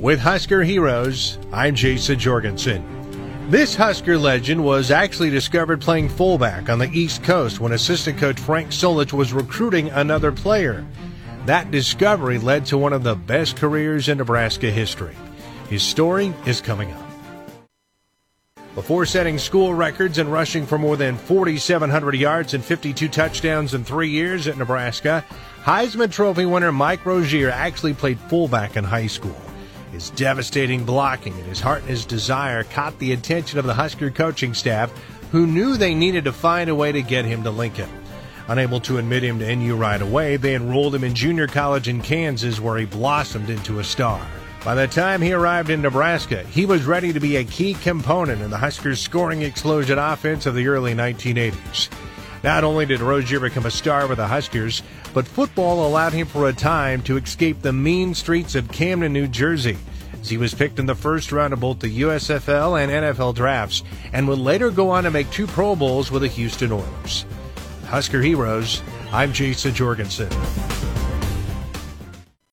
With Husker Heroes, I'm Jason Jorgensen. This Husker legend was actually discovered playing fullback on the East Coast when assistant coach Frank Solich was recruiting another player. That discovery led to one of the best careers in Nebraska history. His story is coming up. Before setting school records and rushing for more than 4,700 yards and 52 touchdowns in three years at Nebraska, Heisman Trophy winner Mike Rozier actually played fullback in high school. His devastating blocking and his heart and his desire caught the attention of the Husker coaching staff, who knew they needed to find a way to get him to Lincoln. Unable to admit him to NU right away, they enrolled him in junior college in Kansas, where he blossomed into a star. By the time he arrived in Nebraska, he was ready to be a key component in the Huskers' scoring explosion offense of the early 1980s. Not only did Rozier become a star with the Huskers, but football allowed him for a time to escape the mean streets of Camden, New Jersey, as he was picked in the first round of both the USFL and NFL drafts, and would later go on to make two Pro Bowls with the Houston Oilers. Husker Heroes, I'm Jason Jorgensen.